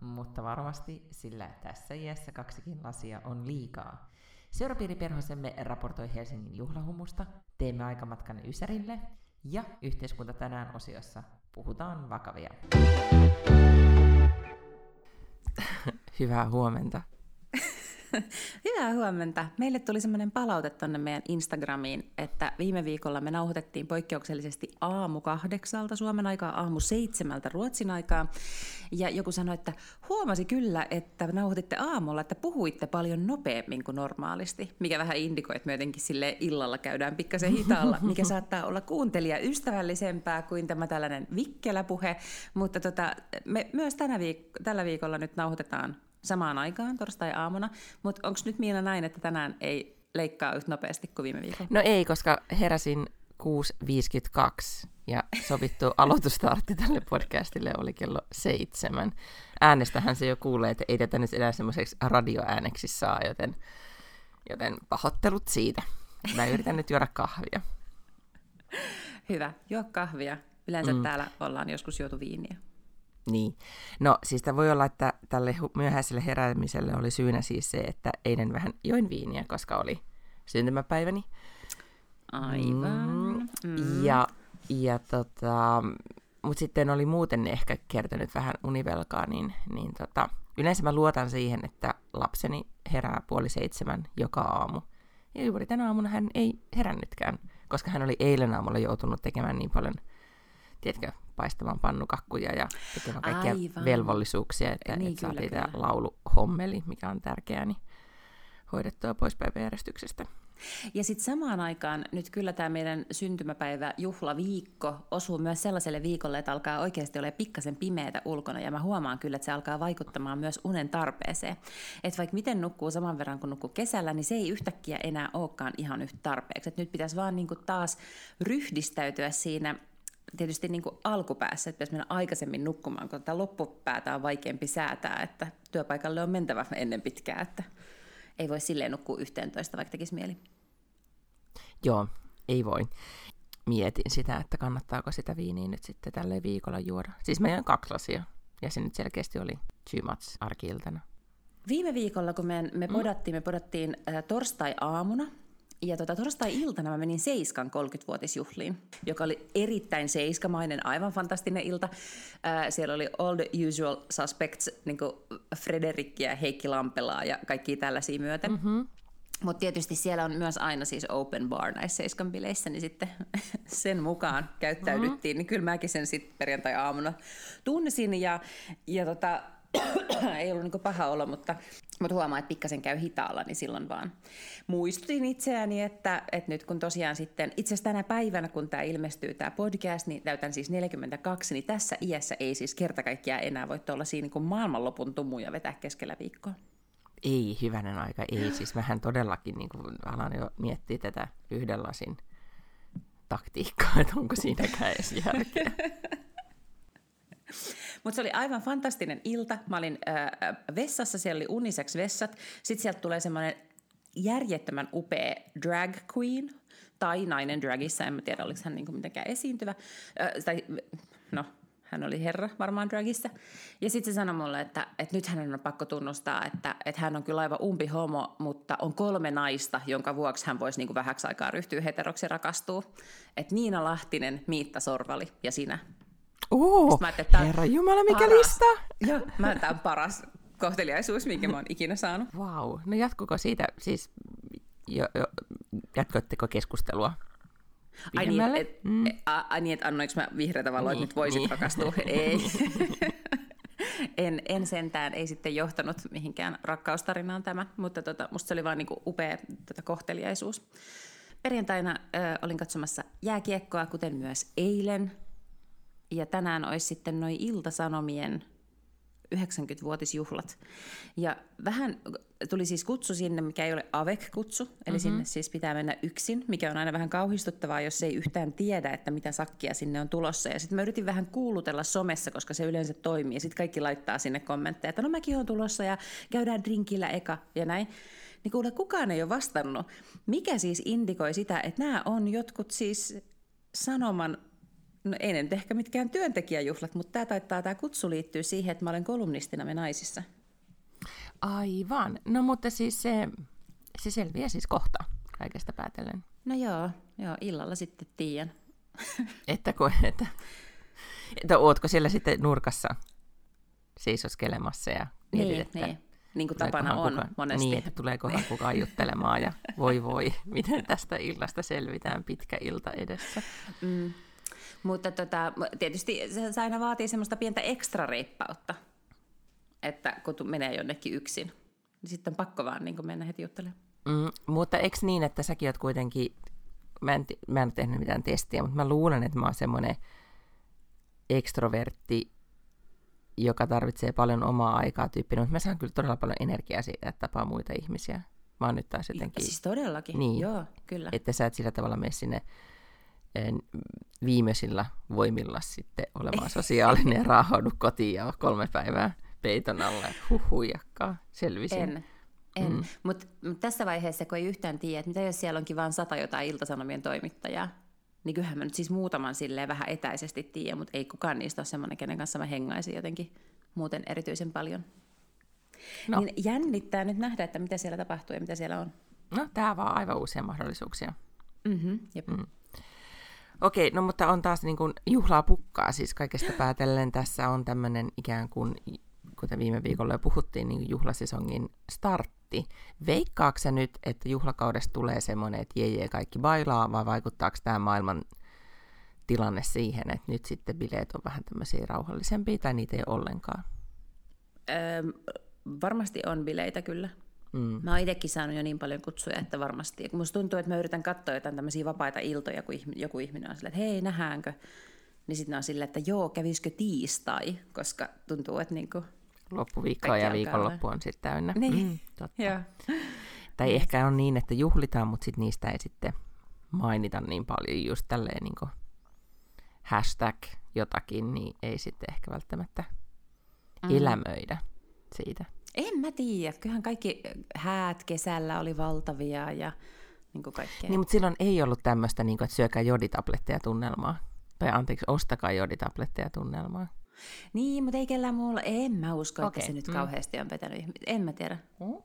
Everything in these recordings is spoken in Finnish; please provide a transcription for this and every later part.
Mutta varovasti, sillä tässä iässä kaksikin lasia on liikaa. Seurapiiriperhosemme raportoi Helsingin juhlahumusta, teemme aikamatkan Ysärille ja yhteiskunta tänään osiossa puhutaan vakavia. Hyvää huomenta. Hyvää huomenta. Meille tuli semmoinen palaute tuonne meidän Instagramiin, että viime viikolla me nauhoitettiin poikkeuksellisesti aamu kahdeksalta Suomen aikaa, aamu seitsemältä Ruotsin aikaa. Ja joku sanoi, että huomasi kyllä, että nauhoititte aamulla, että puhuitte paljon nopeammin kuin normaalisti, mikä vähän indikoi, että me jotenkin sille illalla käydään pikkasen hitaalla, mikä saattaa olla kuuntelija ystävällisempää kuin tämä tällainen vikkelä puhe. Mutta tota, me myös tänä viik- tällä viikolla nyt nauhoitetaan samaan aikaan torstai-aamuna, mutta onko nyt Miina näin, että tänään ei leikkaa yhtä nopeasti kuin viime viikolla? No ei, koska heräsin 6.52 ja sovittu aloitustartti tälle podcastille oli kello seitsemän. Äänestähän se jo kuulee, että ei tätä nyt enää semmoiseksi radioääneksi saa, joten, joten pahoittelut siitä. Mä yritän nyt juoda kahvia. Hyvä, juo kahvia. Yleensä mm. täällä ollaan joskus juotu viiniä. Niin. No siis voi olla, että tälle myöhäiselle heräämiselle oli syynä siis se, että eilen vähän join viiniä, koska oli syntymäpäiväni. Aivan. Mm. Ja, ja tota, mutta sitten oli muuten ehkä kertynyt vähän univelkaa, niin, niin tota, yleensä mä luotan siihen, että lapseni herää puoli seitsemän joka aamu. Ja juuri tänä aamuna hän ei herännytkään, koska hän oli eilen aamulla joutunut tekemään niin paljon, tiedätkö, paistamaan pannukakkuja ja tekemään kaikkia Aivan. velvollisuuksia, että, niin, että saatiin tämä lauluhommeli, mikä on tärkeää, niin hoidettua pois päiväjärjestyksestä. Ja sitten samaan aikaan nyt kyllä tämä meidän syntymäpäivä juhlaviikko osuu myös sellaiselle viikolle, että alkaa oikeasti olla pikkasen pimeätä ulkona ja mä huomaan kyllä, että se alkaa vaikuttamaan myös unen tarpeeseen. Että vaikka miten nukkuu saman verran kuin nukkuu kesällä, niin se ei yhtäkkiä enää olekaan ihan yhtä tarpeeksi. Et nyt pitäisi vaan niinku taas ryhdistäytyä siinä tietysti niin kuin alkupäässä, että pitäisi mennä aikaisemmin nukkumaan, kun tätä loppupäätä on vaikeampi säätää, että työpaikalle on mentävä ennen pitkää, että ei voi silleen nukkua yhteentoista, vaikka tekisi mieli. Joo, ei voi. Mietin sitä, että kannattaako sitä viiniä nyt sitten tälle viikolla juoda. Siis meidän kaksi lasia, ja se nyt selkeästi oli too much arkiiltana. Viime viikolla, kun me, me mm. podattiin, me podattiin äh, torstai-aamuna, ja tota, torstai-iltana mä menin Seiskan 30-vuotisjuhliin, joka oli erittäin seiskamainen, aivan fantastinen ilta. Ää, siellä oli all the usual suspects, niin kuin Frederikkiä, Heikki Lampelaa ja kaikki tällaisia myöten. Mm-hmm. Mutta tietysti siellä on myös aina siis open bar näissä Seiskan bileissä, niin sitten sen mukaan käyttäydyttiin. Mm-hmm. Niin kyllä mäkin sen sitten perjantai-aamuna tunsin ja, ja tota, ei ollut niin paha olo, mutta, mutta huomaa, että pikkasen käy hitaalla, niin silloin vaan muistutin itseäni, että, että nyt kun tosiaan sitten, itse asiassa tänä päivänä, kun tämä ilmestyy tämä podcast, niin täytän siis 42, niin tässä iässä ei siis kerta kaikkiaan enää voi olla siinä niin kuin maailmanlopun tumuja vetää keskellä viikkoa. Ei, hyvänen aika, ei. Siis vähän todellakin niin kuin alan jo miettiä tätä yhden lasin taktiikkaa, että onko siinäkään edes järkeä. Mutta se oli aivan fantastinen ilta. Mä olin äh, vessassa, siellä oli unisex vessat. Sitten sieltä tulee semmoinen järjettömän upea drag queen, tai nainen dragissa, en mä tiedä, oliko hän niinku mitenkään esiintyvä. Äh, tai, no, hän oli herra varmaan dragissa. Ja sitten se sanoi mulle, että, että nyt hänen on pakko tunnustaa, että, että hän on kyllä aivan umpi homo, mutta on kolme naista, jonka vuoksi hän voisi niin vähäksi aikaa ryhtyä heteroksi rakastua. Että Niina Lahtinen, Miitta Sorvali ja sinä. Oo, herra Jumala, mikä paras. lista! Joo, mä, tämä on paras kohteliaisuus, minkä mä oon ikinä saanut. Vau, wow. no jatkuko siitä, siis jo, jo, jatkoitteko keskustelua Ai niin, et, mm. a, a, niin, että annoinko mä vihreätä valoa, niin, että nyt voisit niin. rakastua? ei. en, en sentään, ei sitten johtanut mihinkään rakkaustarinaan tämä, mutta tota, musta se oli vaan niinku upea tota, kohteliaisuus. Perjantaina ö, olin katsomassa jääkiekkoa, kuten myös eilen ja tänään olisi sitten noin iltasanomien 90-vuotisjuhlat. Ja vähän tuli siis kutsu sinne, mikä ei ole AVEC-kutsu, eli mm-hmm. sinne siis pitää mennä yksin, mikä on aina vähän kauhistuttavaa, jos ei yhtään tiedä, että mitä sakkia sinne on tulossa. Ja sitten mä yritin vähän kuulutella somessa, koska se yleensä toimii, ja sitten kaikki laittaa sinne kommentteja, että no mäkin on tulossa, ja käydään drinkillä eka, ja näin. Niin kuule, kukaan ei ole vastannut. Mikä siis indikoi sitä, että nämä on jotkut siis sanoman No ei ne nyt ehkä mitkään työntekijäjuhlat, mutta tämä taitaa tämä kutsu liittyy siihen, että mä olen kolumnistina me naisissa. Aivan. No mutta siis se, se selviää siis kohta kaikesta päätellen. No joo, joo illalla sitten tiedän. että, kun, että, että ootko siellä sitten nurkassa seisoskelemassa ja mietit, niin, että niin. Niin kuin tapana on kukaan, monesti. Niin, että tuleekohan kukaan juttelemaan ja voi voi, miten tästä illasta selvitään pitkä ilta edessä. Mm. Mutta tota, tietysti se aina vaatii semmoista pientä ekstra reippautta, että kun menee jonnekin yksin, niin sitten on pakko vaan niin mennä heti juttelemaan. Mm, mutta eikö niin, että säkin oot kuitenkin, mä en, mä en ole tehnyt mitään testiä, mutta mä luulen, että mä oon semmoinen ekstrovertti, joka tarvitsee paljon omaa aikaa tyyppinen, mutta mä saan kyllä todella paljon energiaa siitä, että tapaa muita ihmisiä. Mä oon nyt taas jotenkin... Siis todellakin, niin, joo, kyllä. Että sä et sillä tavalla mene sinne viimeisillä voimilla sitten olemaan sosiaalinen ja raahaudu kotiin ja kolme päivää peiton alla. Huhujakkaa, selvisin. En, en. Mm. mutta mut tässä vaiheessa, kun ei yhtään tiedä, että mitä jos siellä onkin vain sata jotain iltasanomien toimittajaa, niin kyllähän mä nyt siis muutaman silleen vähän etäisesti tiedän, mutta ei kukaan niistä ole semmoinen, kenen kanssa mä hengaisin jotenkin muuten erityisen paljon. No. Niin jännittää nyt nähdä, että mitä siellä tapahtuu ja mitä siellä on. No, tämä vaan aivan uusia mahdollisuuksia. Mm-hmm, jep. Mm. Okei, no mutta on taas niin kuin juhlaa pukkaa, siis kaikesta päätellen tässä on tämmöinen ikään kuin, kuten viime viikolla jo puhuttiin, niin juhlasesongin startti. Veikkaako nyt, että juhlakaudesta tulee semmoinen, että jee, jee kaikki bailaa, vai vaikuttaako tämä maailman tilanne siihen, että nyt sitten bileet on vähän tämmöisiä rauhallisempia, tai niitä ei ollenkaan? Öö, varmasti on bileitä kyllä. Mm. Mä oon itsekin saanut jo niin paljon kutsuja, että varmasti. Ja musta tuntuu, että mä yritän katsoa jotain tämmöisiä vapaita iltoja, kun joku ihminen on silleen, että hei, nähdäänkö? Niin sitten on silleen, että joo, kävisikö tiistai? Koska tuntuu, että niinku Loppuviikkoa ja viikonloppu on sitten täynnä. Niin, mm, totta. Joo. Tai ehkä on niin, että juhlitaan, mutta sit niistä ei sitten mainita niin paljon just tälleen niin hashtag jotakin, niin ei sitten ehkä välttämättä mm. elämöidä siitä. En mä tiedä. Kyllähän kaikki häät kesällä oli valtavia ja niin kuin kaikkea. Niin, mutta silloin ei ollut tämmöistä, niin kuin, että syökää joditabletteja tunnelmaa. Tai anteeksi, ostakaa joditabletteja tunnelmaa. Niin, mutta ei kellään muulla. En mä usko, okay. että se nyt mm. kauheasti on vetänyt. En mä tiedä. Mm.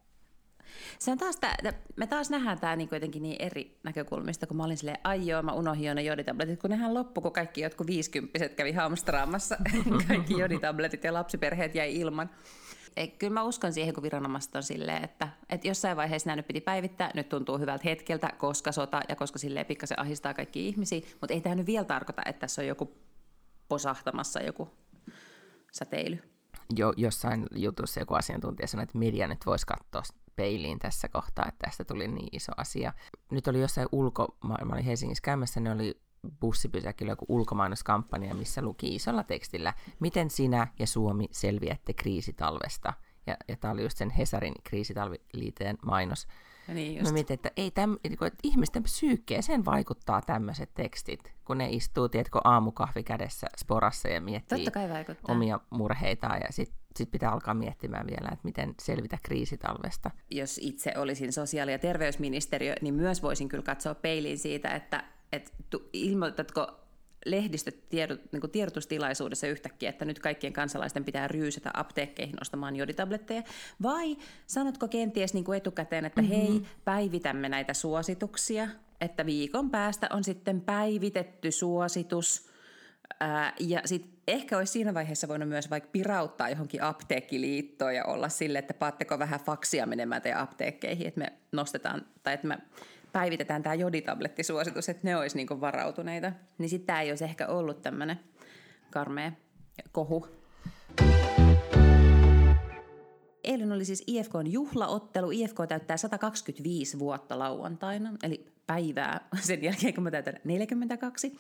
Se on taas tää, me taas nähdään tämä niin jotenkin niin eri näkökulmista, kun mä olin silleen, ai joo, mä unohdin jo ne joditabletit, kun nehän loppu, kun kaikki jotkut viisikymppiset kävi hamstraamassa, kaikki joditabletit ja lapsiperheet jäi ilman kyllä mä uskon siihen, kun viranomaiset on silleen, että, että jossain vaiheessa nämä nyt piti päivittää, nyt tuntuu hyvältä hetkeltä, koska sota ja koska silleen pikkasen ahistaa kaikki ihmisiä, mutta ei tämä nyt vielä tarkoita, että tässä on joku posahtamassa joku säteily. Jo, jossain jutussa joku asiantuntija sanoi, että media nyt voisi katsoa peiliin tässä kohtaa, että tästä tuli niin iso asia. Nyt oli jossain ulko, mä olin Helsingissä käymässä, ne oli bussipysäkillä joku ulkomainuskampanja, missä luki isolla tekstillä, miten sinä ja Suomi selviätte kriisitalvesta. Ja, ja tämä oli just sen Hesarin kriisitalviliiteen mainos. niin Mä mietin, että, ei täm, että ihmisten psyykkeeseen vaikuttaa tämmöiset tekstit, kun ne istuu, tiedätkö, aamukahvi kädessä sporassa ja miettii omia murheitaan ja sitten sit pitää alkaa miettimään vielä, että miten selvitä kriisitalvesta. Jos itse olisin sosiaali- ja terveysministeriö, niin myös voisin kyllä katsoa peiliin siitä, että että ilmoitatko lehdistötiedot, niin tiedotustilaisuudessa yhtäkkiä, että nyt kaikkien kansalaisten pitää ryysätä apteekkeihin ostamaan joditabletteja, vai sanotko kenties niin kuin etukäteen, että mm-hmm. hei, päivitämme näitä suosituksia, että viikon päästä on sitten päivitetty suositus, ää, ja sitten ehkä olisi siinä vaiheessa voinut myös vaikka pirauttaa johonkin apteekkiliittoon ja olla sille, että paatteko vähän faksia menemään teidän apteekkeihin, että me nostetaan, tai että me päivitetään tämä joditablettisuositus, että ne olisi niinku varautuneita. Niin sitten tämä ei olisi ehkä ollut tämmöinen karmea kohu. Eilen oli siis IFKn juhlaottelu. IFK täyttää 125 vuotta lauantaina, eli päivää sen jälkeen, kun mä täytän 42.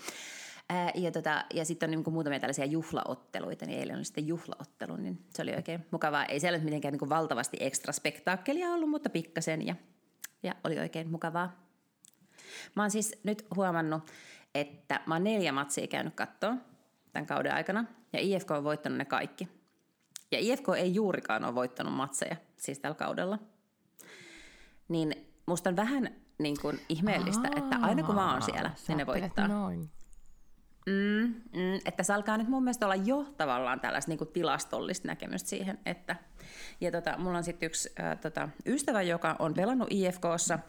Ää, ja, tota, ja sitten on niin muutamia tällaisia juhlaotteluita, niin eilen oli sitten juhlaottelu, niin se oli oikein mukavaa. Ei siellä nyt mitenkään niin valtavasti ekstra spektaakkelia ollut, mutta pikkasen ja, ja oli oikein mukavaa. Mä oon siis nyt huomannut, että mä oon neljä matsia käynyt kattoon tämän kauden aikana, ja IFK on voittanut ne kaikki. Ja IFK ei juurikaan ole voittanut matseja, siis tällä kaudella. Niin musta on vähän niin kuin ihmeellistä, Aa, että aina kun mä oon siellä, niin ne voittaa. Noin. Mm, mm, että se alkaa nyt mun mielestä olla jo tavallaan tällaista niin tilastollista näkemystä siihen, että ja tota, mulla on sitten yksi ää, tota, ystävä, joka on pelannut IFKssa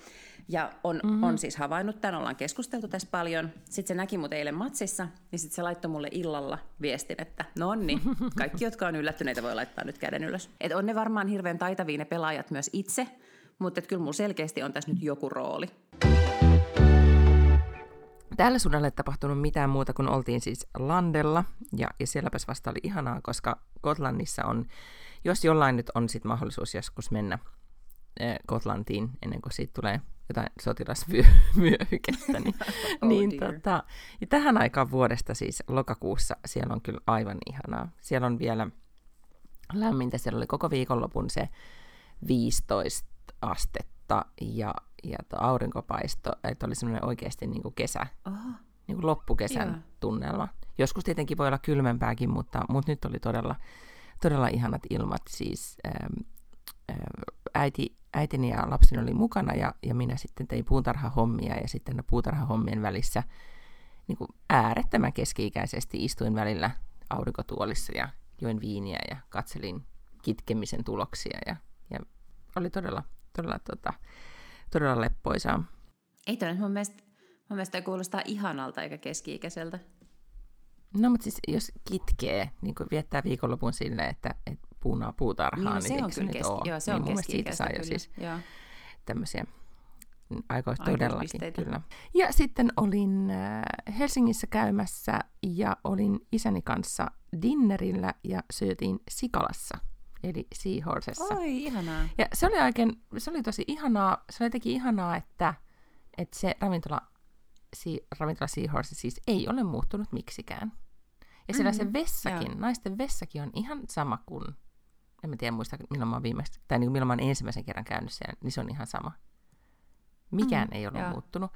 ja on, mm-hmm. on siis havainnut tämän, ollaan keskusteltu tässä paljon. Sitten se näki mut eilen matsissa, niin sitten se laittoi mulle illalla viestin, että no niin, kaikki, jotka on yllättyneitä, voi laittaa nyt käden ylös. Et on ne varmaan hirveän taitavia ne pelaajat myös itse, mutta kyllä mulla selkeästi on tässä nyt joku rooli. Täällä sudalle ei tapahtunut mitään muuta kuin oltiin siis landella, ja, ja sielläpäs vasta oli ihanaa, koska Gotlannissa on, jos jollain nyt on sit mahdollisuus joskus mennä eh, Gotlantiin ennen kuin siitä tulee jotain sotilasvyöhykettä, niin, oh niin tota, ja tähän aikaan vuodesta siis lokakuussa siellä on kyllä aivan ihanaa. Siellä on vielä lämmintä, siellä oli koko viikonlopun se 15 astetta ja, ja aurinkopaisto, että oli semmoinen oikeasti niin kuin kesä, Oho. niin kuin loppukesän Joo. tunnelma. Joskus tietenkin voi olla kylmempääkin, mutta, mutta nyt oli todella, todella ihanat ilmat. Siis ähm, äh, äiti, äitini ja lapseni oli mukana ja, ja minä sitten tein puutarhahommia ja sitten puutarhahommien välissä niin kuin äärettömän keski-ikäisesti istuin välillä aurinkotuolissa ja join viiniä ja katselin kitkemisen tuloksia ja, ja oli todella, todella, tota, todella leppoisaa. Ei toi mun mielestä, mun mielestä kuulostaa ihanalta eikä keski-ikäiseltä. No mutta siis jos kitkee, niin kuin viettää viikonlopun silleen, että, että puunaa puutarhaa, niin, niin se on kyllä keski- joo, se niin on mun siitä saa jo siis joo. tämmöisiä aikoista todellakin, kyllä. Ja sitten olin äh, Helsingissä käymässä ja olin isäni kanssa dinnerillä ja syötiin Sikalassa eli Seahorsessa. Oi, ihanaa. Ja se oli oikein, se oli tosi ihanaa, se oli jotenkin ihanaa, että, että se ravintola, si, ravintola Seahorse siis ei ole muuttunut miksikään. Ja siellä mm-hmm. se vessakin, Joo. naisten vessakin on ihan sama kuin, en mä tiedä muista milloin mä oon viimeistä, tai niin milloin mä oon ensimmäisen kerran käynyt siellä, niin se on ihan sama. Mikään mm, ei ole Joo. muuttunut.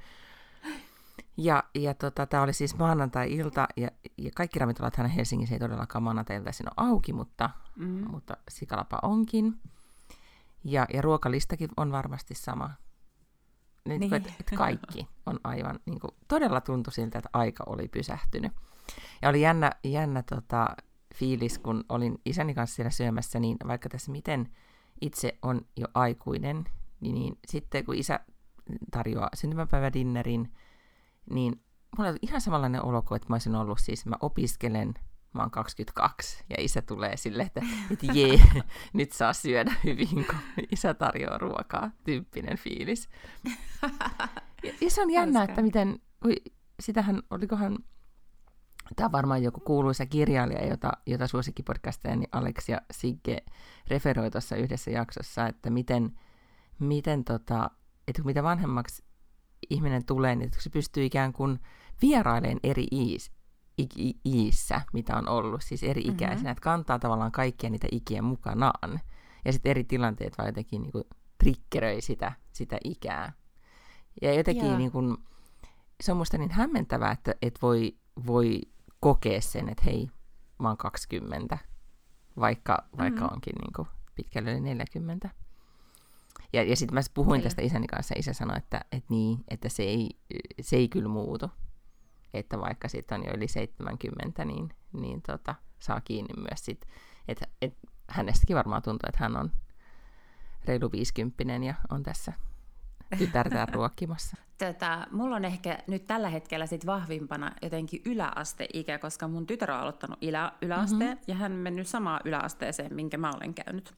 Ja, ja tota, tämä oli siis maanantai-ilta, ja, ja kaikki ravintolathan Helsingissä ei todellakaan maanantai-iltaisin ole auki, mutta, mm. mutta Sikalapa onkin. Ja, ja ruokalistakin on varmasti sama. Niin, niin. Että, että kaikki on aivan, niin kuin, todella tuntui siltä, että aika oli pysähtynyt. Ja oli jännä, jännä tota, fiilis, kun olin isäni kanssa siellä syömässä, niin vaikka tässä miten itse on jo aikuinen, niin, niin sitten kun isä tarjoaa syntymäpäivädinnerin, niin mulla oli ihan samanlainen olo kuin, että mä olisin ollut siis, mä opiskelen, mä oon 22, ja isä tulee sille, että, että jee, nyt saa syödä hyvin, kun isä tarjoaa ruokaa, tyyppinen fiilis. Ja, ja se on jännä, että miten, sitähän, olikohan, tämä on varmaan joku kuuluisa kirjailija, jota, jota suosikkipodcastajani Alex ja Sigge referoi tuossa yhdessä jaksossa, että miten, miten tota, että mitä vanhemmaksi ihminen tulee, niin se pystyy ikään kuin vierailemaan eri iis, ik, iissä, mitä on ollut, siis eri mm-hmm. ikäisenä, mm-hmm. että kantaa tavallaan kaikkia niitä ikiä mukanaan. Ja sitten eri tilanteet vaan jotenkin niin kuin triggeröi sitä, sitä ikää. Ja jotenkin yeah. niin kuin, se on musta niin hämmentävää, että, että voi, voi kokea sen, että hei, mä oon 20, vaikka, vaikka mm-hmm. onkin niin kuin pitkälle yli 40. Ja, ja sitten mä puhuin Kyllä. tästä isäni kanssa, ja isä sanoi, että, että, niin, että se, ei, se ei kyllä muutu. Että vaikka sitten on jo yli 70, niin, niin tota, saa kiinni myös sit, että et, hänestäkin varmaan tuntuu, että hän on reilu 50 ja on tässä tytärtään ruokkimassa. Tätä, mulla on ehkä nyt tällä hetkellä sit vahvimpana jotenkin yläasteikä, koska mun tytär on aloittanut ylä, yläasteen mm-hmm. ja hän on mennyt samaan yläasteeseen, minkä mä olen käynyt.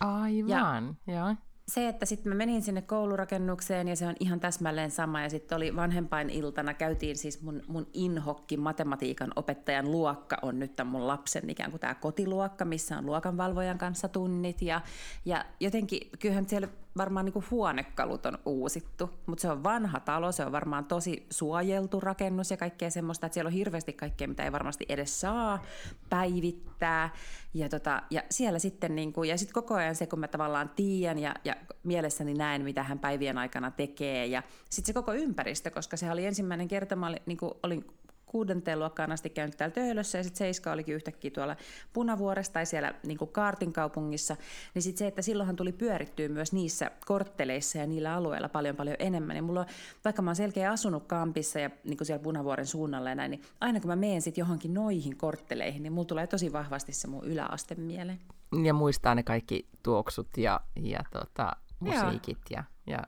Aivan, ja, joo se, että sitten mä menin sinne koulurakennukseen ja se on ihan täsmälleen sama. Ja sitten oli vanhempain iltana, käytiin siis mun, mun inhokki matematiikan opettajan luokka on nyt tämän mun lapsen ikään kuin tämä kotiluokka, missä on luokanvalvojan kanssa tunnit. Ja, ja jotenkin kyllähän siellä varmaan niin kuin huonekalut on uusittu, mutta se on vanha talo, se on varmaan tosi suojeltu rakennus ja kaikkea semmoista, että siellä on hirveästi kaikkea, mitä ei varmasti edes saa päivittää. Ja, tota, ja siellä sitten, niin kuin, ja sitten koko ajan se, kun mä tavallaan tiedän ja, ja mielessäni näen, mitä hän päivien aikana tekee, ja sitten se koko ympäristö, koska se oli ensimmäinen kerta, mä olin, niin kuin, olin kuudenteen luokkaan asti käynyt täällä Töölössä ja sitten Seiska olikin yhtäkkiä tuolla Punavuoressa tai siellä niin kuin Kaartin kaupungissa, niin sitten se, että silloinhan tuli pyörittyä myös niissä kortteleissa ja niillä alueilla paljon paljon enemmän. Ja mulla on, vaikka mä oon selkeä asunut kampissa ja niin kuin siellä Punavuoren suunnalla ja näin, niin aina kun mä menen sitten johonkin noihin kortteleihin, niin mulla tulee tosi vahvasti se mun yläaste mieleen. Ja muistaa ne kaikki tuoksut ja, ja tota, musiikit ja, ja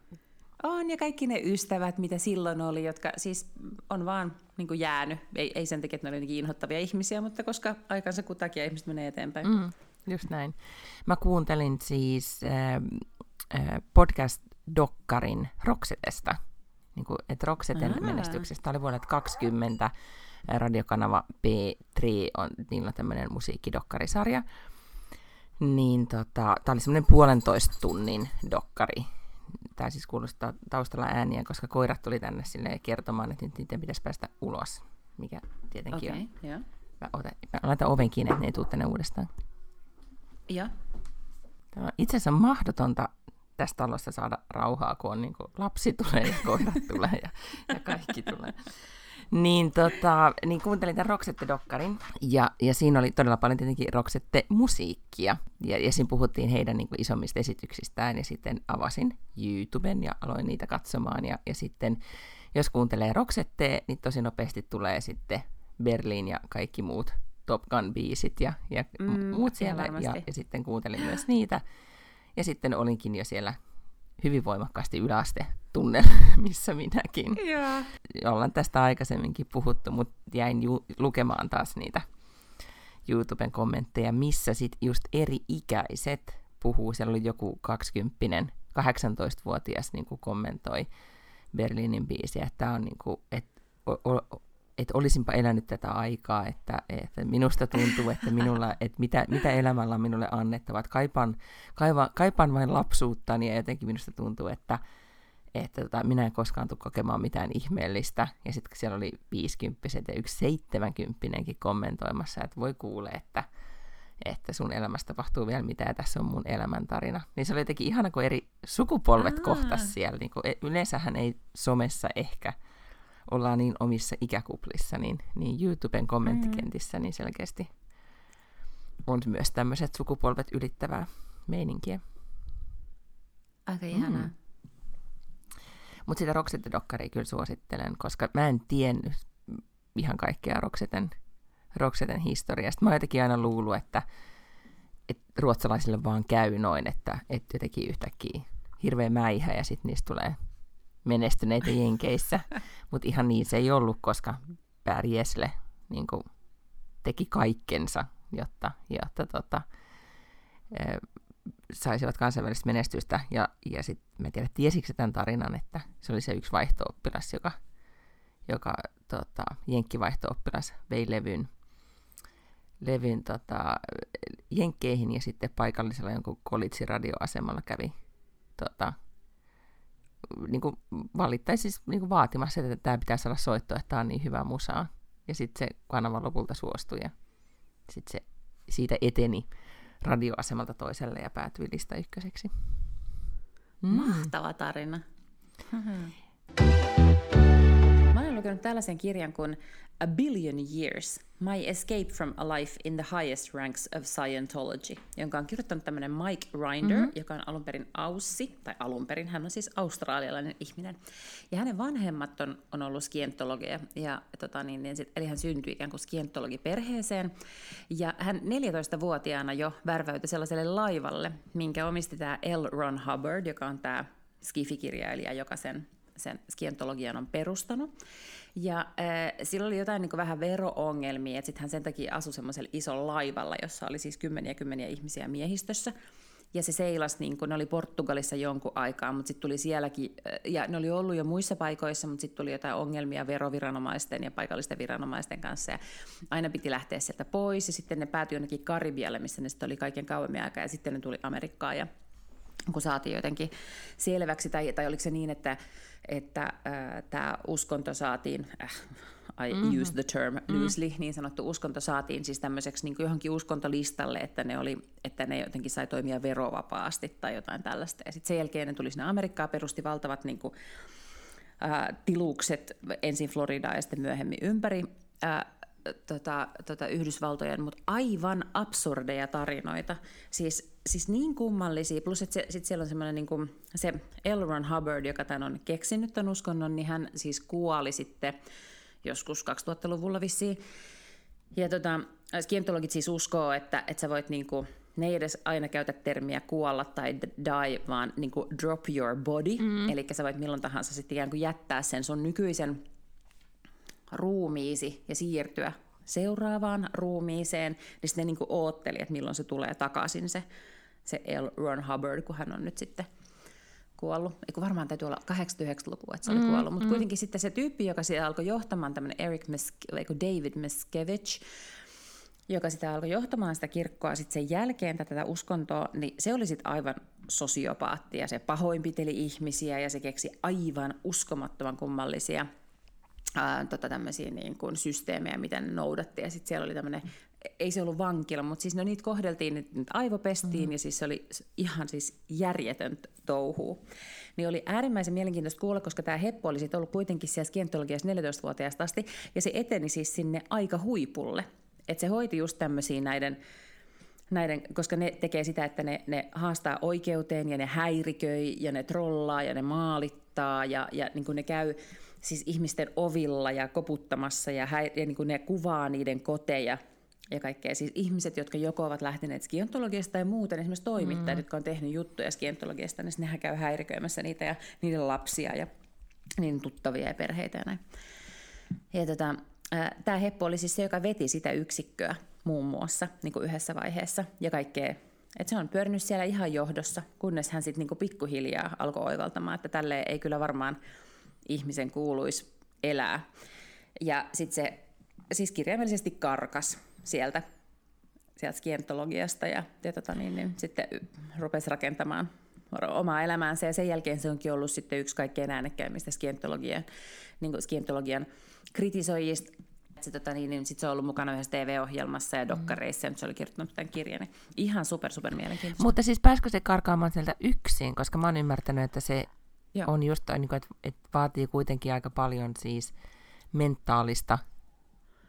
on, ja kaikki ne ystävät, mitä silloin oli, jotka siis on vaan niin kuin jäänyt. Ei, ei sen takia, että ne olivat inhottavia ihmisiä, mutta koska aikansa kutakin ja ihmiset menee eteenpäin. Mm, just näin. Mä kuuntelin siis äh, äh, podcast-dokkarin Roksetesta. Niin kuin, että Rokseten Aa. menestyksestä oli vuonna 20 radiokanava P3 on, niillä on tämmöinen musiikkidokkarisarja. Niin tota, tämä oli semmoinen puolentoista tunnin dokkari, tämä siis kuulostaa taustalla ääniä, koska koirat tuli tänne sille kertomaan, että nyt niiden pitäisi päästä ulos, mikä tietenkin okay, on. Yeah. Mä, otan, mä laitan oven kiinni, että ne ei tule tänne uudestaan. Ja. Tämä on itse asiassa mahdotonta tästä talosta saada rauhaa, kun on niin kuin lapsi tulee ja koirat tulee ja, ja kaikki tulee. Niin, tota, niin kuuntelin tämän Roksette-dokkarin, ja, ja siinä oli todella paljon tietenkin Roksette-musiikkia, ja, ja siinä puhuttiin heidän niin kuin, isommista esityksistään, ja sitten avasin YouTuben ja aloin niitä katsomaan, ja, ja sitten jos kuuntelee Roksette, niin tosi nopeasti tulee sitten Berliin ja kaikki muut Top Gun-biisit ja, ja mm, muut siellä, ja, ja sitten kuuntelin myös niitä, ja sitten olinkin jo siellä hyvin voimakkaasti yläaste tunnel, missä minäkin. Yeah. Ollaan tästä aikaisemminkin puhuttu, mutta jäin ju- lukemaan taas niitä YouTuben kommentteja, missä sitten just eri ikäiset puhuu. Siellä oli joku 20 18-vuotias niin kommentoi Berliinin biisiä, että tämä on niin kuin, että että olisinpa elänyt tätä aikaa, että, että minusta tuntuu, että, minulla, että mitä, mitä elämällä on minulle annettava. Että kaipaan, kaipaan, kaipaan vain lapsuuttani ja jotenkin minusta tuntuu, että, että tota, minä en koskaan tule kokemaan mitään ihmeellistä. Ja sitten siellä oli 50 ja yksi 70 kommentoimassa, että voi kuule, että, että sun elämässä tapahtuu vielä mitä ja tässä on mun elämäntarina. Niin se oli jotenkin ihana, kun eri sukupolvet kohtas siellä. Niin kuin, e, yleensähän ei somessa ehkä – ollaan niin omissa ikäkuplissa, niin, niin YouTuben kommenttikentissä niin selkeästi on myös tämmöiset sukupolvet ylittävää meininkiä. Aika ihanaa. Mm. Mutta sitä Roxette-dokkaria kyllä suosittelen, koska mä en tiennyt ihan kaikkea Roxeten, Roxeten historiasta. Mä oon jotenkin aina luullut, että, että ruotsalaisille vaan käy noin, että, että jotenkin yhtäkkiä hirveä mäihä ja sitten niistä tulee menestyneitä Jenkeissä, mutta ihan niin se ei ollut, koska Pärjesle niin kuin, teki kaikkensa, jotta, jotta tota, e, saisivat kansainvälistä menestystä. Ja, ja sitten mä tiedän, tiesikö tämän tarinan, että se oli se yksi vaihtooppilas, joka, joka tota, jenkkivaihtooppilas vei levyn, levyn tota, jenkkeihin ja sitten paikallisella jonkun kolitsi radioasemalla kävi tota, niin kuin valittaisi siis niin kuin vaatimassa, että tämä pitää saada soittoa, että tämä on niin hyvä musaa. Ja sitten se kanava lopulta suostui ja sitten se siitä eteni radioasemalta toiselle ja päätyi lista ykköseksi. Mm. Mahtava tarina. Mä olen lukenut tällaisen kirjan kuin A Billion Years, My Escape from a Life in the Highest Ranks of Scientology, jonka on kirjoittanut tämmöinen Mike Rinder, mm-hmm. joka on alun perin Aussi, tai alun perin, hän on siis australialainen ihminen. Ja hänen vanhemmat on, on ollut skientologeja, ja, tota, niin, niin sit, eli hän syntyi ikään kuin skientologiperheeseen. Ja hän 14-vuotiaana jo värväytyi sellaiselle laivalle, minkä omisti tämä L. Ron Hubbard, joka on tämä skifikirjailija, joka sen sen skientologian on perustanut. Ja äh, sillä oli jotain niin vähän vero-ongelmia, että sitten hän sen takia asui semmoisella isolla laivalla, jossa oli siis kymmeniä kymmeniä ihmisiä miehistössä. Ja se seilasi, niin kun ne oli Portugalissa jonkun aikaa, mutta sitten tuli sielläkin, ja ne oli ollut jo muissa paikoissa, mutta sitten tuli jotain ongelmia veroviranomaisten ja paikallisten viranomaisten kanssa. Ja aina piti lähteä sieltä pois, ja sitten ne päätyi jonnekin Karibialle, missä ne sitten oli kaiken kauemmin aikaa, ja sitten ne tuli Amerikkaan. Ja kun saatiin jotenkin selväksi, tai, tai oliko se niin, että, että äh, tämä uskonto saatiin, äh, I mm-hmm. use the term mm-hmm. loosely, mm-hmm. niin sanottu uskonto saatiin siis tämmöiseksi niin johonkin uskontolistalle, että ne, oli, että ne jotenkin sai toimia verovapaasti tai jotain tällaista. Ja sitten sen jälkeen ne tuli sinne Amerikkaan, perusti valtavat niin kuin, äh, tilukset ensin Floridaan ja sitten myöhemmin ympäri äh, tota, tota Yhdysvaltojen, mutta aivan absurdeja tarinoita. Siis, siis niin kummallisia, plus että se, sit siellä on semmoinen niin kuin, se L. Ron Hubbard, joka tämän on keksinyt tämän uskonnon, niin hän siis kuoli sitten joskus 2000-luvulla vissiin. Ja tota, skientologit siis uskoo, että, että sä voit niin kuin, ne ei edes aina käytä termiä kuolla tai die, vaan niin kuin drop your body. Mm. Eli sä voit milloin tahansa sitten ikään kuin jättää sen sun nykyisen ruumiisi ja siirtyä seuraavaan ruumiiseen, niin sitten ne niin ootteli, että milloin se tulee takaisin se, se L. Ron Hubbard, kun hän on nyt sitten kuollut. Eiku varmaan täytyy olla 89-luku, että se oli mm, kuollut. Mutta mm. kuitenkin sitten se tyyppi, joka siellä alkoi johtamaan, tämmöinen Eric Miske, David Miskevich, joka sitä alkoi johtamaan sitä kirkkoa sitten sen jälkeen tätä uskontoa, niin se oli sitten aivan sosiopaatti ja se pahoinpiteli ihmisiä ja se keksi aivan uskomattoman kummallisia – ää, tota tämmöisiä niin kuin systeemejä, miten ne noudatti. Ja sitten siellä oli tämmöinen, ei se ollut vankila, mutta siis no niitä kohdeltiin, niitä aivopestiin mm-hmm. ja siis se oli ihan siis järjetön touhu. Niin oli äärimmäisen mielenkiintoista kuulla, koska tämä Heppo oli ollut kuitenkin siellä skientologiassa 14-vuotiaasta asti ja se eteni siis sinne aika huipulle. Että se hoiti just tämmöisiä näiden näiden, koska ne tekee sitä, että ne, ne haastaa oikeuteen ja ne häiriköi ja ne trollaa ja ne maalittaa ja, ja niin kuin ne käy siis ihmisten ovilla ja koputtamassa ja, hä- ja niin kuin ne kuvaa niiden koteja ja kaikkea. Siis ihmiset, jotka joko ovat lähteneet skientologiasta tai muuten, esimerkiksi toimittajat, mm. jotka on tehnyt juttuja skientologiasta, niin nehän käy häiriköimässä niitä ja niiden lapsia ja niin tuttavia ja perheitä ja näin. Ja tota, tämä Heppo oli siis se, joka veti sitä yksikköä muun muassa niin kuin yhdessä vaiheessa ja kaikkea. Et se on pyörinyt siellä ihan johdossa, kunnes hän sitten niin pikkuhiljaa alkoi oivaltamaan, että tälle ei kyllä varmaan ihmisen kuuluisi elää. Ja sitten se siis kirjaimellisesti karkas sieltä, sieltä skientologiasta ja, ja tota niin, niin sitten rupesi rakentamaan omaa elämäänsä ja sen jälkeen se onkin ollut sitten yksi kaikkein äänekkäimmistä skientologian, niin skientologian kritisoijista. Se, tota, niin, niin sit se on ollut mukana yhdessä TV-ohjelmassa ja dokkareissa, mm. se oli kirjoittanut tämän kirjan. Niin ihan super, super mielenkiintoista. Mutta siis pääsikö se karkaamaan sieltä yksin, koska mä oon ymmärtänyt, että se Joo. on just, niin kuin, että, että vaatii kuitenkin aika paljon siis mentaalista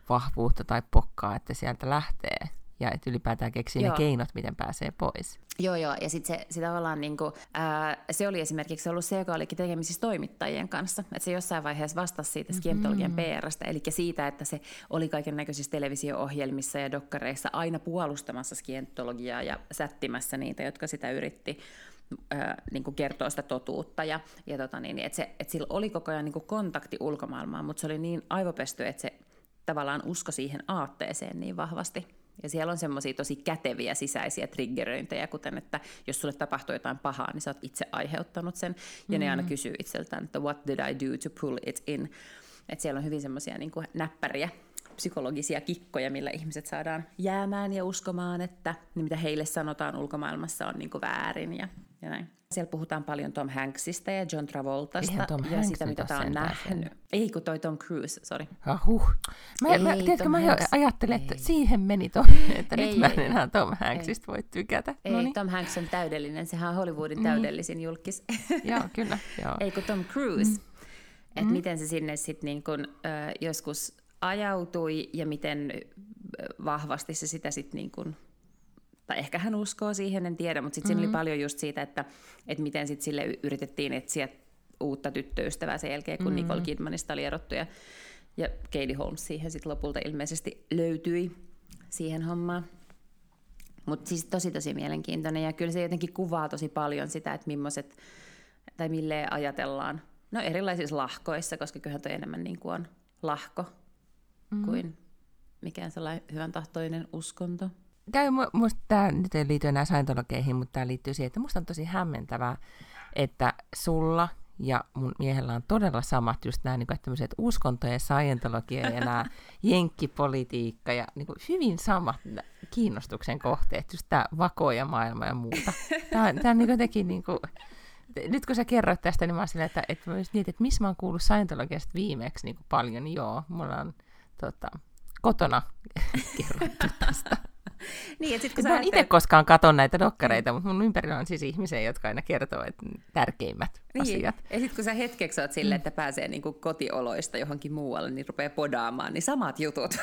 vahvuutta tai pokkaa, että sieltä lähtee ja että ylipäätään keksii joo. ne keinot, miten pääsee pois. Joo, joo, ja sitten se, se tavallaan niin kuin, ää, se oli esimerkiksi ollut se, joka olikin tekemisissä toimittajien kanssa, että se jossain vaiheessa vastasi siitä skientologian mm-hmm. PRstä, eli siitä, että se oli kaiken näköisissä televisio-ohjelmissa ja dokkareissa aina puolustamassa skientologiaa ja sättimässä niitä, jotka sitä yritti niin kuin kertoo sitä totuutta. Ja, ja tota niin, että, se, että sillä oli koko ajan niin kuin kontakti ulkomaailmaan, mutta se oli niin aivopesty, että se tavallaan usko siihen aatteeseen niin vahvasti. Ja siellä on semmoisia tosi käteviä sisäisiä triggeröintejä, kuten että jos sulle tapahtuu jotain pahaa, niin sä oot itse aiheuttanut sen. Ja mm. ne aina mm. kysyy itseltään, että what did I do to pull it in? Että siellä on hyvin semmoisia niin näppäriä psykologisia kikkoja, millä ihmiset saadaan jäämään ja uskomaan, että niin mitä heille sanotaan ulkomaailmassa on niin kuin väärin ja, ja näin. Siellä puhutaan paljon Tom Hanksista ja John Travoltasta Tom ja sitä, mitä tämä on nähnyt. Sen. Ei, kun toi Tom Cruise, sorry. Ahuh. Mä, ei, mä, tiedätkö, mä Hanks... ajattelin, että ei. siihen meni Tom, että ei, nyt mä en enää Tom Hanksista ei. voi tykätä. Ei, Noniin. Tom Hanks on täydellinen, sehän on Hollywoodin mm. täydellisin julkis. joo, kyllä. Joo. Ei, kun Tom Cruise. Mm. Että mm. miten se sinne sitten niin kun, äh, joskus ajautui ja miten vahvasti se sitä sitten niin kuin, tai ehkä hän uskoo siihen, en tiedä, mutta sitten mm-hmm. siinä oli mm-hmm. paljon just siitä, että, että miten sitten sille yritettiin etsiä uutta tyttöystävää sen jälkeen, kun mm-hmm. Nicole Kidmanista oli erottu ja, ja Katie Holmes siihen sitten lopulta ilmeisesti löytyi siihen hommaan. Mutta siis tosi tosi mielenkiintoinen ja kyllä se jotenkin kuvaa tosi paljon sitä, että millaiset, tai milleen ajatellaan, no erilaisissa lahkoissa, koska kyllähän toi enemmän niin kuin on lahko mm. kuin mikään sellainen hyvän tahtoinen uskonto. Käy, musta tämä nyt ei liity enää saintologeihin, mutta tämä liittyy siihen, että musta on tosi hämmentävää, että sulla ja mun miehellä on todella samat just nämä niin kuin, uskonto ja scientologia ja nämä jenkkipolitiikka ja niin kuin, hyvin samat kiinnostuksen kohteet, just tämä vako ja maailma ja muuta. Tämä on, tämä on niin jotenkin niin kuin, nyt kun sä kerroit tästä, niin mä oon silleen, että, että mä mietin, että missä mä oon kuullut Scientologiasta viimeksi niin kuin paljon, niin joo, mulla on tota, kotona kerrottu tästä. niin, sit, kun mä en itse koskaan katon näitä dokkareita, mutta mun ympärillä on siis ihmisiä, jotka aina kertoo että tärkeimmät niin. asiat. Ja sitten kun sä hetkeksi oot silleen, että pääsee niinku kotioloista johonkin muualle, niin rupeaa podaamaan, niin samat jutut.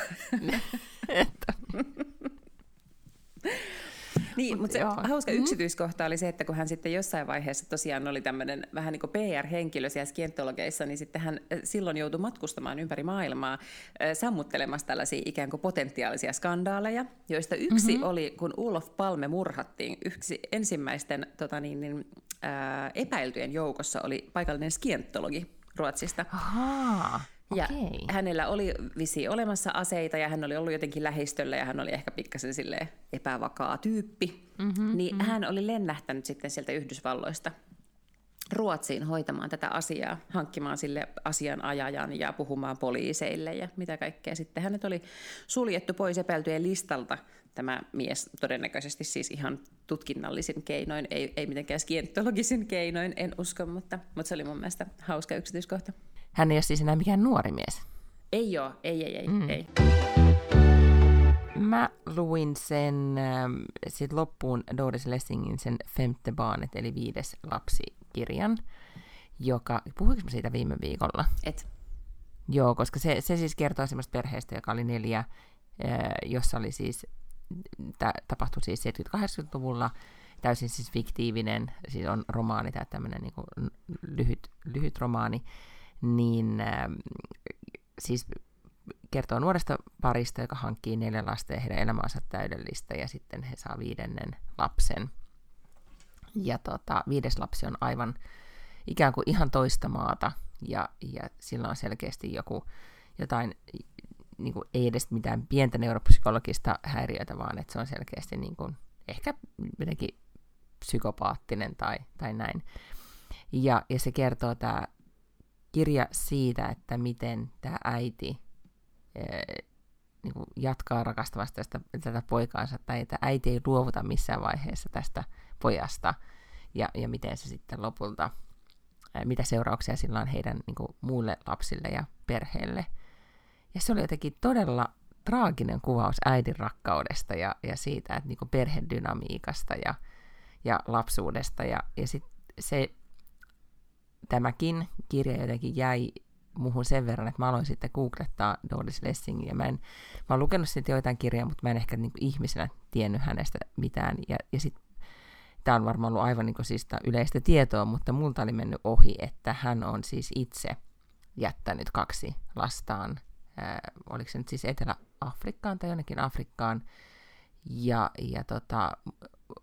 Niin, mutta se joo. hauska mm-hmm. yksityiskohta oli se, että kun hän sitten jossain vaiheessa tosiaan oli tämmöinen vähän niin kuin PR-henkilö siellä skientologeissa, niin sitten hän silloin joutui matkustamaan ympäri maailmaa sammuttelemassa tällaisia ikään kuin potentiaalisia skandaaleja, joista yksi mm-hmm. oli, kun Ulof Palme murhattiin, yksi ensimmäisten tota niin, niin, ää, epäiltyjen joukossa oli paikallinen skientologi Ruotsista. Ahaa. Ja okay. hänellä oli visi olemassa aseita ja hän oli ollut jotenkin lähistöllä ja hän oli ehkä pikkasen sille epävakaa tyyppi. Mm-hmm, niin mm-hmm. hän oli lennähtänyt sitten sieltä Yhdysvalloista Ruotsiin hoitamaan tätä asiaa, hankkimaan sille asianajajan ja puhumaan poliiseille ja mitä kaikkea. Sitten hänet oli suljettu pois epäiltyjen listalta tämä mies todennäköisesti siis ihan tutkinnallisin keinoin, ei, ei mitenkään skientologisin keinoin, en usko, mutta, mutta se oli mun mielestä hauska yksityiskohta. Hän ei ole siis enää mikään nuori mies. Ei ole, ei, ei, ei. Mm. ei. Mä luin sen äh, sit loppuun Doris Lessingin sen Femte Barnet, eli viides lapsikirjan, joka, puhuinko mä siitä viime viikolla? Et. Joo, koska se, se siis kertoo semmoista perheestä, joka oli neljä, äh, jossa oli siis, tämä tapahtui siis 70-80-luvulla, täysin siis fiktiivinen, siis on romaani, tämä tämmöinen niin lyhyt, lyhyt romaani, niin äh, siis kertoo nuoresta parista, joka hankkii neljä lasta ja heidän elämänsä täydellistä ja sitten he saa viidennen lapsen. Ja tota, viides lapsi on aivan ikään kuin ihan toista maata ja, ja sillä on selkeästi joku jotain, niin kuin ei edes mitään pientä neuropsykologista häiriötä, vaan että se on selkeästi niin kuin, ehkä jotenkin psykopaattinen tai, tai näin. Ja, ja se kertoo tämä kirja siitä, että miten tämä äiti ee, niin jatkaa rakastavasta tästä, tätä poikaansa, tai että äiti ei luovuta missään vaiheessa tästä pojasta, ja, ja miten se sitten lopulta, ää, mitä seurauksia sillä on heidän niin kuin, muille lapsille ja perheelle. Ja se oli jotenkin todella traaginen kuvaus äidin rakkaudesta ja, ja siitä, että niin perhedynamiikasta ja, ja lapsuudesta. Ja, ja sit se tämäkin kirja jotenkin jäi muuhun sen verran, että mä aloin sitten googlettaa Doris Lessingia. Mä, en, mä oon lukenut sitten joitain kirjoja, mutta mä en ehkä niin ihmisenä tiennyt hänestä mitään. Ja, ja sitten tämä on varmaan ollut aivan niin siis yleistä tietoa, mutta multa oli mennyt ohi, että hän on siis itse jättänyt kaksi lastaan. Äh, oliko se nyt siis Etelä-Afrikkaan tai jonnekin Afrikkaan. Ja, ja tota,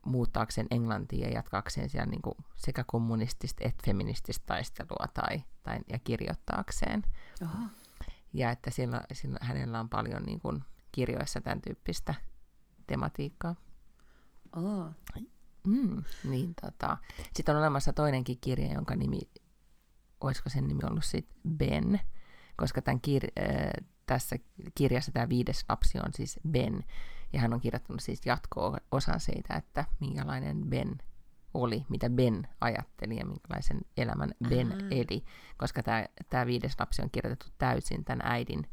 muuttaakseen Englantiin ja jatkaakseen siellä niin kuin sekä kommunistista että feminististä taistelua tai, tai, ja kirjoittaakseen. Oho. Ja että sillä, sillä, hänellä on paljon niin kuin, kirjoissa tämän tyyppistä tematiikkaa. Oh. Mm, niin, tota. Sitten on olemassa toinenkin kirja, jonka nimi, olisiko sen nimi ollut sitten Ben, koska tämän kir- äh, tässä kirjassa tämä viides lapsi on siis Ben, ja hän on kirjoittanut siis jatko-osan siitä, että minkälainen Ben oli, mitä Ben ajatteli ja minkälaisen elämän Ben Aha. eli, koska tämä, viides lapsi on kirjoitettu täysin tämän äidin,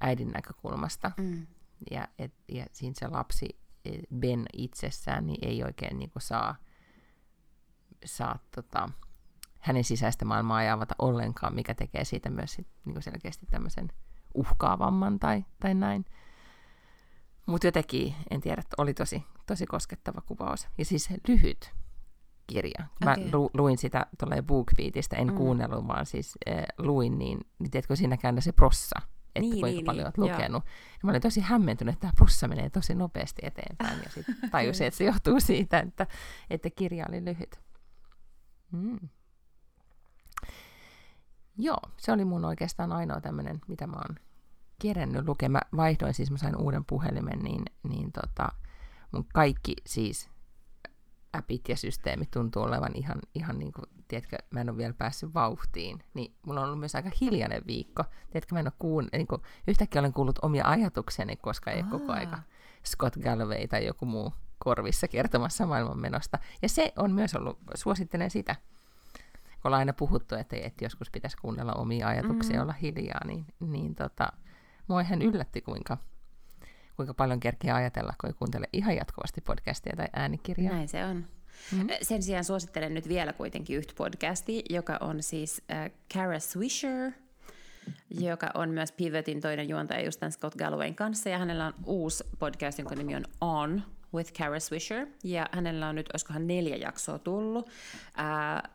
äidin näkökulmasta. Mm. Ja, et, ja siinä se lapsi, e, Ben itsessään, niin ei oikein niin kuin saa, saa tota, hänen sisäistä maailmaa ei avata ollenkaan, mikä tekee siitä myös sit, niin kuin selkeästi tämmöisen uhkaavamman tai, tai näin. Mutta jotenkin, en tiedä, oli tosi, tosi koskettava kuvaus. Ja siis lyhyt kirja. Mä okay. lu, luin sitä tuolla BookBeatista, en mm. kuunnellut, vaan siis äh, luin, niin, niin tiedätkö, siinäkään se prossa, että niin, kuinka niin, paljon niin, olet lukenut. Ja mä olin tosi hämmentynyt, että tämä prossa menee tosi nopeasti eteenpäin. Ja sitten tajusin, että se johtuu siitä, että, että kirja oli lyhyt. Mm. Joo, se oli mun oikeastaan ainoa tämmöinen, mitä mä oon kerennyt lukemaan. Mä vaihdoin siis, mä sain uuden puhelimen, niin, niin tota, mun kaikki siis appit ja systeemit tuntuu olevan ihan, ihan niin kuin, tiedätkö, mä en ole vielä päässyt vauhtiin, niin mulla on ollut myös aika hiljainen viikko. Tiedätkö, mä en ole kuun, niin kuin, yhtäkkiä olen kuullut omia ajatuksiani, koska ei Aa. koko aika Scott Galloway tai joku muu korvissa kertomassa maailmanmenosta. Ja se on myös ollut, suosittelen sitä. Kun ollaan aina puhuttu, että, että joskus pitäisi kuunnella omia ajatuksia ja mm. olla hiljaa, niin, niin tota, mua ihan yllätti, kuinka, kuinka paljon kerkeä ajatella, kun ei kuuntele ihan jatkuvasti podcastia tai äänikirjaa. Näin se on. Mm-hmm. Sen sijaan suosittelen nyt vielä kuitenkin yhtä podcastia, joka on siis äh, Kara Swisher, joka on myös Pivotin toinen juontaja just tämän Scott Gallowayn kanssa, ja hänellä on uusi podcast, jonka nimi on On, with Kara Swisher, ja hänellä on nyt, olisikohan neljä jaksoa tullut. Ää,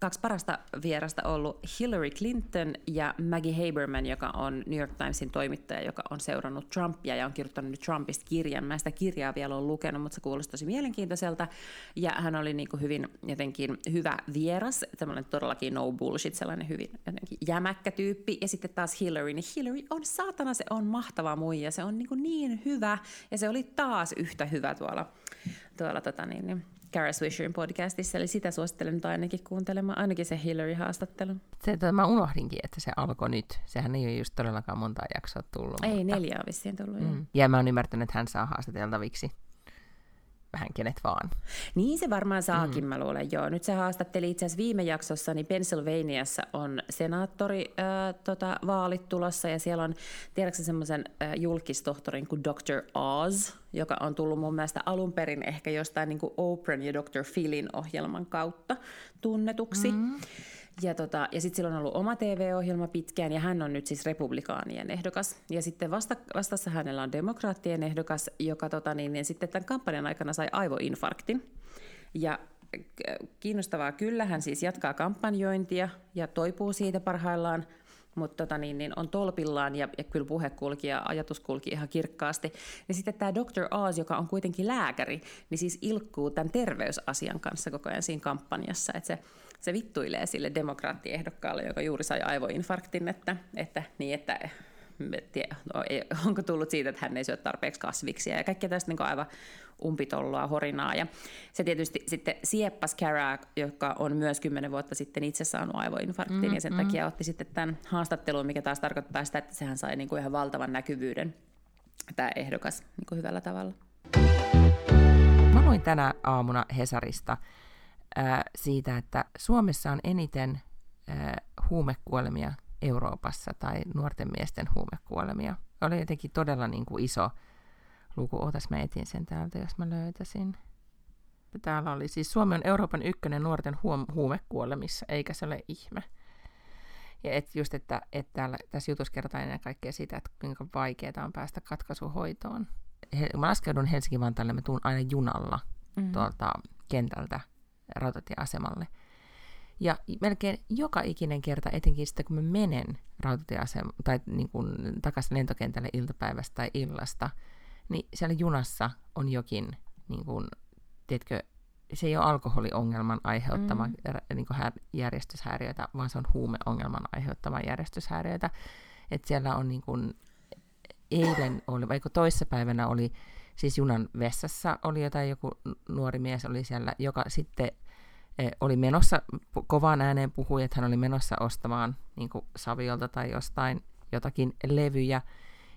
kaksi parasta vierasta ollut Hillary Clinton ja Maggie Haberman, joka on New York Timesin toimittaja, joka on seurannut Trumpia ja on kirjoittanut nyt Trumpista kirjan. Mä sitä kirjaa vielä ole lukenut, mutta se kuulosti tosi mielenkiintoiselta, ja hän oli niin kuin hyvin jotenkin hyvä vieras, tämmöinen todellakin no bullshit, sellainen hyvin jotenkin jämäkkä tyyppi, ja sitten taas Hillary, niin Hillary on saatana, se on mahtava muija, se on niin, kuin niin hyvä, ja se oli taas yhtä hyvä tuolla, tuolla tota niin, niin Kara Swisherin podcastissa, eli sitä suosittelen nyt ainakin kuuntelemaan, ainakin se Hillary-haastattelu. Se, että mä unohdinkin, että se alkoi nyt. Sehän ei ole just todellakaan monta jaksoa tullut. Ei, mutta... neljä on vissiin tullut. Mm. Ja mä oon ymmärtänyt, että hän saa haastateltaviksi vähän kenet vaan. Niin se varmaan saakin, mm. mä luulen, joo. Nyt se haastatteli itse asiassa viime jaksossa, niin Pennsylvaniassa on senaattori äh, tota, vaalit tulossa, ja siellä on, tiedätkö semmoisen äh, julkistohtorin kuin Dr. Oz, joka on tullut mun mielestä alun perin ehkä jostain niin kuin Oprah ja Dr. Philin ohjelman kautta tunnetuksi. Mm. Ja, tota, ja sitten sillä on ollut oma TV-ohjelma pitkään, ja hän on nyt siis republikaanien ehdokas. Ja sitten vasta, vastassa hänellä on demokraattien ehdokas, joka tota, niin, niin sitten tämän kampanjan aikana sai aivoinfarktin. Ja kiinnostavaa kyllä, hän siis jatkaa kampanjointia ja toipuu siitä parhaillaan, mutta tota, niin, niin on tolpillaan ja, ja kyllä puhe kulki ja ajatus kulki ihan kirkkaasti. Ja sitten tämä Dr. Oz, joka on kuitenkin lääkäri, niin siis ilkkuu tämän terveysasian kanssa koko ajan siinä kampanjassa. Että se se vittuilee sille demokraattiehdokkaalle, joka juuri sai aivoinfarktin, että, että niin, että no, onko tullut siitä, että hän ei syö tarpeeksi kasviksia ja kaikkea tästä niin aivan umpitolloa horinaa. Ja se tietysti sitten sieppas Cara, joka on myös kymmenen vuotta sitten itse saanut aivoinfarktin, mm, ja sen mm. takia otti sitten tämän haastattelun, mikä taas tarkoittaa sitä, että sehän sai niin kuin ihan valtavan näkyvyyden, tämä ehdokas niin kuin hyvällä tavalla. Mä luin tänä aamuna Hesarista, ää, siitä, että Suomessa on eniten ää, huumekuolemia Euroopassa tai nuorten miesten huumekuolemia. Oli jotenkin todella niin kuin iso luku. Ootas mä etin sen täältä, jos mä löytäisin. Täällä oli siis Suomi on Euroopan ykkönen nuorten huom- huumekuolemissa, eikä se ole ihme. Ja et just, että, että täällä, tässä jutussa kerrotaan ennen kaikkea sitä, että kuinka vaikeaa on päästä katkaisuhoitoon. He, mä laskeudun Helsinki-Vantaalle, mä tuun aina junalla mm-hmm. tuolta kentältä rautatieasemalle. Ja melkein joka ikinen kerta, etenkin sitten kun mä menen rautatieasemalle tai niin kuin takaisin lentokentälle iltapäivästä tai illasta, niin siellä junassa on jokin, niin kuin, tiedätkö, se ei ole alkoholiongelman aiheuttama mm. niin kuin järjestyshäiriöitä, vaan se on huumeongelman aiheuttama järjestyshäiriöitä. Että siellä on niin kuin, eilen oli, vaikka toissapäivänä oli siis junan vessassa oli jotain, joku nuori mies oli siellä, joka sitten oli menossa, kovaan ääneen puhui, että hän oli menossa ostamaan niin Saviolta tai jostain jotakin levyjä.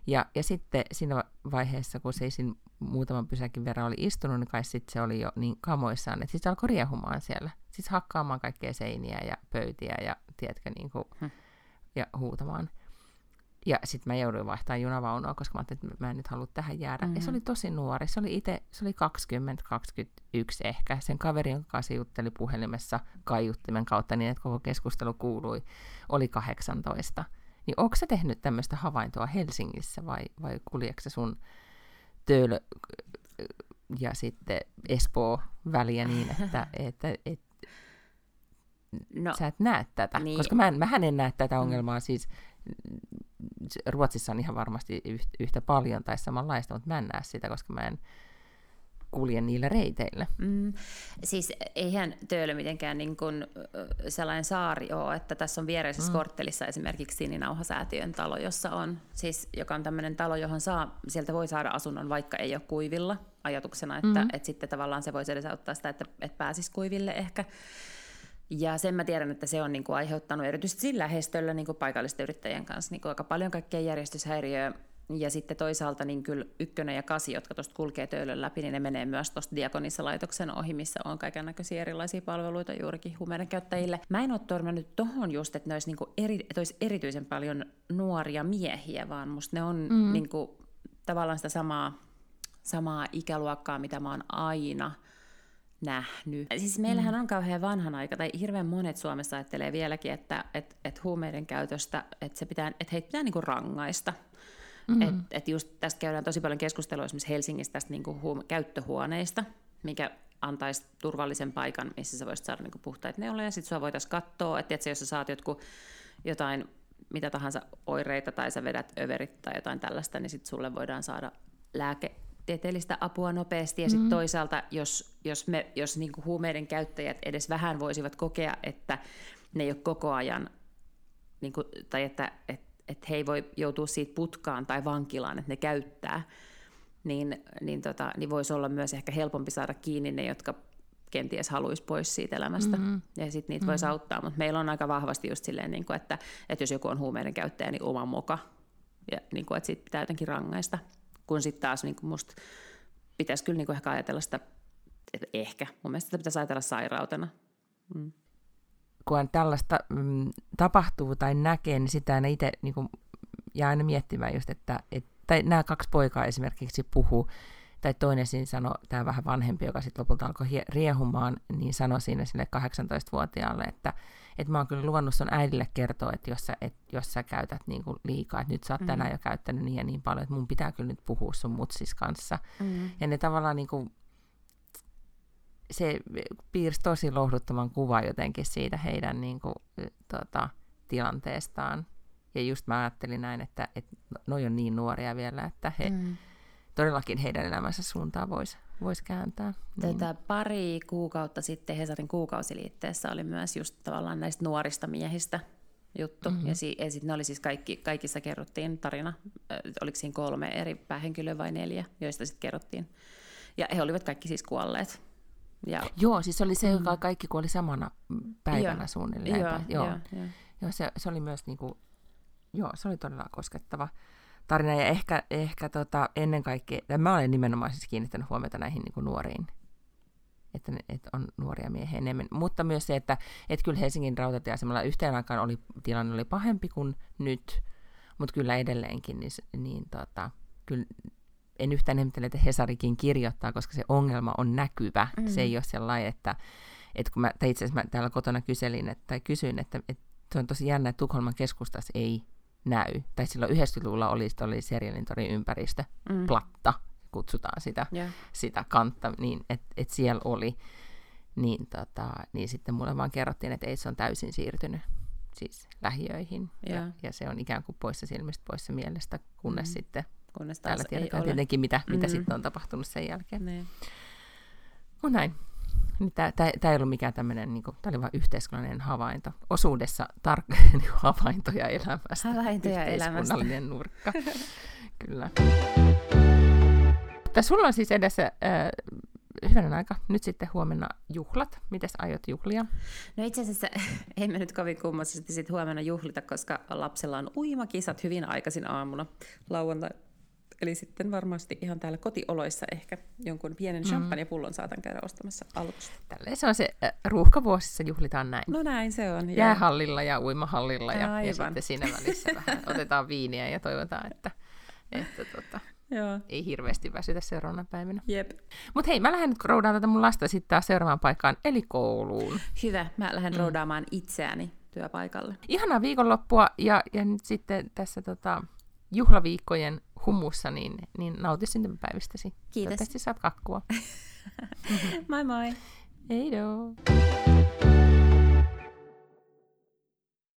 Ja, ja sitten siinä vaiheessa, kun se siinä muutaman pysäkin verran oli istunut, niin kai sitten se oli jo niin kamoissaan, että sitten se alkoi riehumaan siellä. Siis hakkaamaan kaikkea seiniä ja pöytiä ja, tiedätkö, niin kuin, hmm. ja huutamaan. Ja sitten mä jouduin vaihtamaan junavaunua, koska mä ajattelin, että mä en nyt halua tähän jäädä. Mm-hmm. Ja se oli tosi nuori. Se oli itse, se oli 20-21 ehkä. Sen kaverin, jonka kanssa jutteli puhelimessa kaiuttimen kautta niin, että koko keskustelu kuului, oli 18. Niin onko sä tehnyt tämmöistä havaintoa Helsingissä vai, vai kuljeeko sun Töölö ja sitten Espoo väliä niin, että, että, että no, sä et näe tätä? Niin. Koska mä en, mähän en näe tätä ongelmaa siis Ruotsissa on ihan varmasti yhtä paljon tai samanlaista, mutta mä en näe sitä, koska mä en kulje niillä reiteillä. Mm, siis eihän Töölö mitenkään niin kuin sellainen saari ole, että tässä on viereisessä mm. korttelissa esimerkiksi Sininauhasäätiön talo, jossa on, siis, joka on tämmöinen talo, johon saa, sieltä voi saada asunnon, vaikka ei ole kuivilla, ajatuksena, että, mm. että sitten tavallaan se voisi edesauttaa sitä, että, että pääsisi kuiville ehkä. Ja sen mä tiedän, että se on niin kuin aiheuttanut erityisesti sillä lähestöllä niin kuin paikallisten yrittäjien kanssa niin kuin aika paljon kaikkea järjestyshäiriöä. ja sitten toisaalta niin kyllä ykkönen ja kasi, jotka tuosta kulkee töölön läpi, niin ne menee myös tuosta Diakonissa-laitoksen ohi, missä on kaiken näköisiä erilaisia palveluita juurikin huumeiden käyttäjille. Mä en ole törmännyt tohon just, että ne olisi, niinku eri, että olisi erityisen paljon nuoria miehiä, vaan musta ne on mm. niinku, tavallaan sitä samaa, samaa ikäluokkaa, mitä mä oon aina nähnyt. Siis meillähän mm. on kauhean vanhan aika, tai hirveän monet Suomessa ajattelee vieläkin, että et, et huumeiden käytöstä, että, se pitää, että heitä pitää niinku rangaista. Mm-hmm. Et, et just tästä käydään tosi paljon keskustelua esimerkiksi Helsingissä tästä niinku huume- käyttöhuoneista, mikä antaisi turvallisen paikan, missä sä voisit saada niinku puhtaita neuloja, ja sitten sua voitaisiin katsoa, että jos sä saat jotkut, jotain mitä tahansa oireita, tai sä vedät överit tai jotain tällaista, niin sitten sulle voidaan saada lääke, tieteellistä apua nopeasti, ja sitten mm. toisaalta, jos, jos, me, jos niinku huumeiden käyttäjät edes vähän voisivat kokea, että ne ei ole koko ajan, niinku, tai että et, et he ei voi joutua siitä putkaan tai vankilaan, että ne käyttää, niin, niin, tota, niin voisi olla myös ehkä helpompi saada kiinni ne, jotka kenties haluaisi pois siitä elämästä, mm-hmm. ja sitten niitä mm-hmm. voisi auttaa. Mutta meillä on aika vahvasti just silleen, niin kuin, että, että jos joku on huumeiden käyttäjä, niin oma moka, ja niin kuin, että siitä pitää jotenkin rangaista kun sitten taas niin musta pitäisi kyllä niin ehkä ajatella sitä, että ehkä, mun mielestä sitä pitäisi ajatella sairautena. Mm. Kun tällaista mm, tapahtuu tai näkee, niin sitä aina itse niin kuin, jää aina miettimään just, että, et, tai nämä kaksi poikaa esimerkiksi puhuu, tai toinen siinä sanoi, tämä vähän vanhempi, joka sitten lopulta alkoi riehumaan, niin sanoi siinä sille 18-vuotiaalle, että että mä oon kyllä luvannut sun äidille kertoa, että jos sä, et, jos sä käytät niin kuin liikaa, että nyt sä oot mm. tänään jo käyttänyt niin ja niin paljon, että mun pitää kyllä nyt puhua sun mutsis kanssa. Mm. Ja ne tavallaan niin kuin, se piirsi tosi lohduttavan kuva jotenkin siitä heidän niin kuin, tota, tilanteestaan. Ja just mä ajattelin näin, että, että noi on niin nuoria vielä, että he, mm. todellakin heidän elämänsä suuntaa voisi vois kääntää. Niin. Tätä pari kuukautta sitten Hesarin kuukausiliitteessä oli myös just tavallaan näistä nuorista miehistä juttu. Mm-hmm. Ja, si- ja sitten ne oli siis kaikki, kaikissa kerrottiin tarina, äh, oliko siinä kolme eri päähenkilöä vai neljä, joista sitten kerrottiin. Ja he olivat kaikki siis kuolleet. Ja... Joo, siis oli se, mm. joka kaikki kuoli samana päivänä joo. suunnilleen. Joo, joo. joo, joo. joo se, se oli myös niinku, joo, se oli todella koskettava tarina. Ja ehkä, ehkä tota, ennen kaikkea, ja mä olen nimenomaan siis kiinnittänyt huomiota näihin niin kuin nuoriin, että, että on nuoria miehiä enemmän. Mutta myös se, että, että kyllä Helsingin rautatieasemalla yhteen aikaan oli, tilanne oli pahempi kuin nyt, mutta kyllä edelleenkin, niin, niin tota, kyllä en yhtään ihmettele, että Hesarikin kirjoittaa, koska se ongelma on näkyvä. Mm. Se ei ole sellainen, että, että kun mä, tai itse asiassa mä täällä kotona kyselin, että, tai kysyin, että, että se on tosi jännä, että Tukholman keskustassa ei näy. Tai silloin 90-luvulla oli, oli Serialintorin ympäristö, mm. platta, kutsutaan sitä, yeah. sitä kantta, niin että et siellä oli. Niin, tota, niin sitten mulle vaan kerrottiin, että ei se on täysin siirtynyt siis lähiöihin. Yeah. Ja, ja se on ikään kuin poissa silmistä, poissa mielestä, kunnes mm. sitten kunnes täällä tiedetään tietenkin, mitä, mm. mitä sitten on tapahtunut sen jälkeen. Niin. Mutta näin. Niin tämä ei ollut mikään tämmöinen, niin tämä oli vain yhteiskunnallinen havainto. Osuudessa tar- niin havaintoja elämästä. Havaintoja elämästä. nurkka. Kyllä. Mutta sulla on siis edessä äh, hyvänä aika. Nyt sitten huomenna juhlat. Mites aiot juhlia? No itse asiassa emme nyt kovin kummallisesti sitten huomenna juhlita, koska lapsella on uimakisat hyvin aikaisin aamuna lauantai Eli sitten varmasti ihan täällä kotioloissa ehkä jonkun pienen mm. champagnepullon saatan käydä ostamassa aluksi. Tälleen se on se äh, ruuhkavuosissa juhlitaan näin. No näin se on. Jäähallilla ja uimahallilla ja, ja sitten siinä välissä vähän otetaan viiniä ja toivotaan, että, että tota, Joo. ei hirveästi väsytä seuraavana päivänä. Jep. Mutta hei, mä lähden nyt roudaan tätä mun lasta sitten taas seuraavaan paikkaan, eli kouluun. Hyvä, mä lähden mm. roudaamaan itseäni työpaikalle. Ihanaa viikonloppua ja, ja nyt sitten tässä tota, juhlaviikkojen humussa, niin, niin nauti syntymäpäivistäsi. Kiitos. Toivottavasti saat kakkua. moi moi. Hei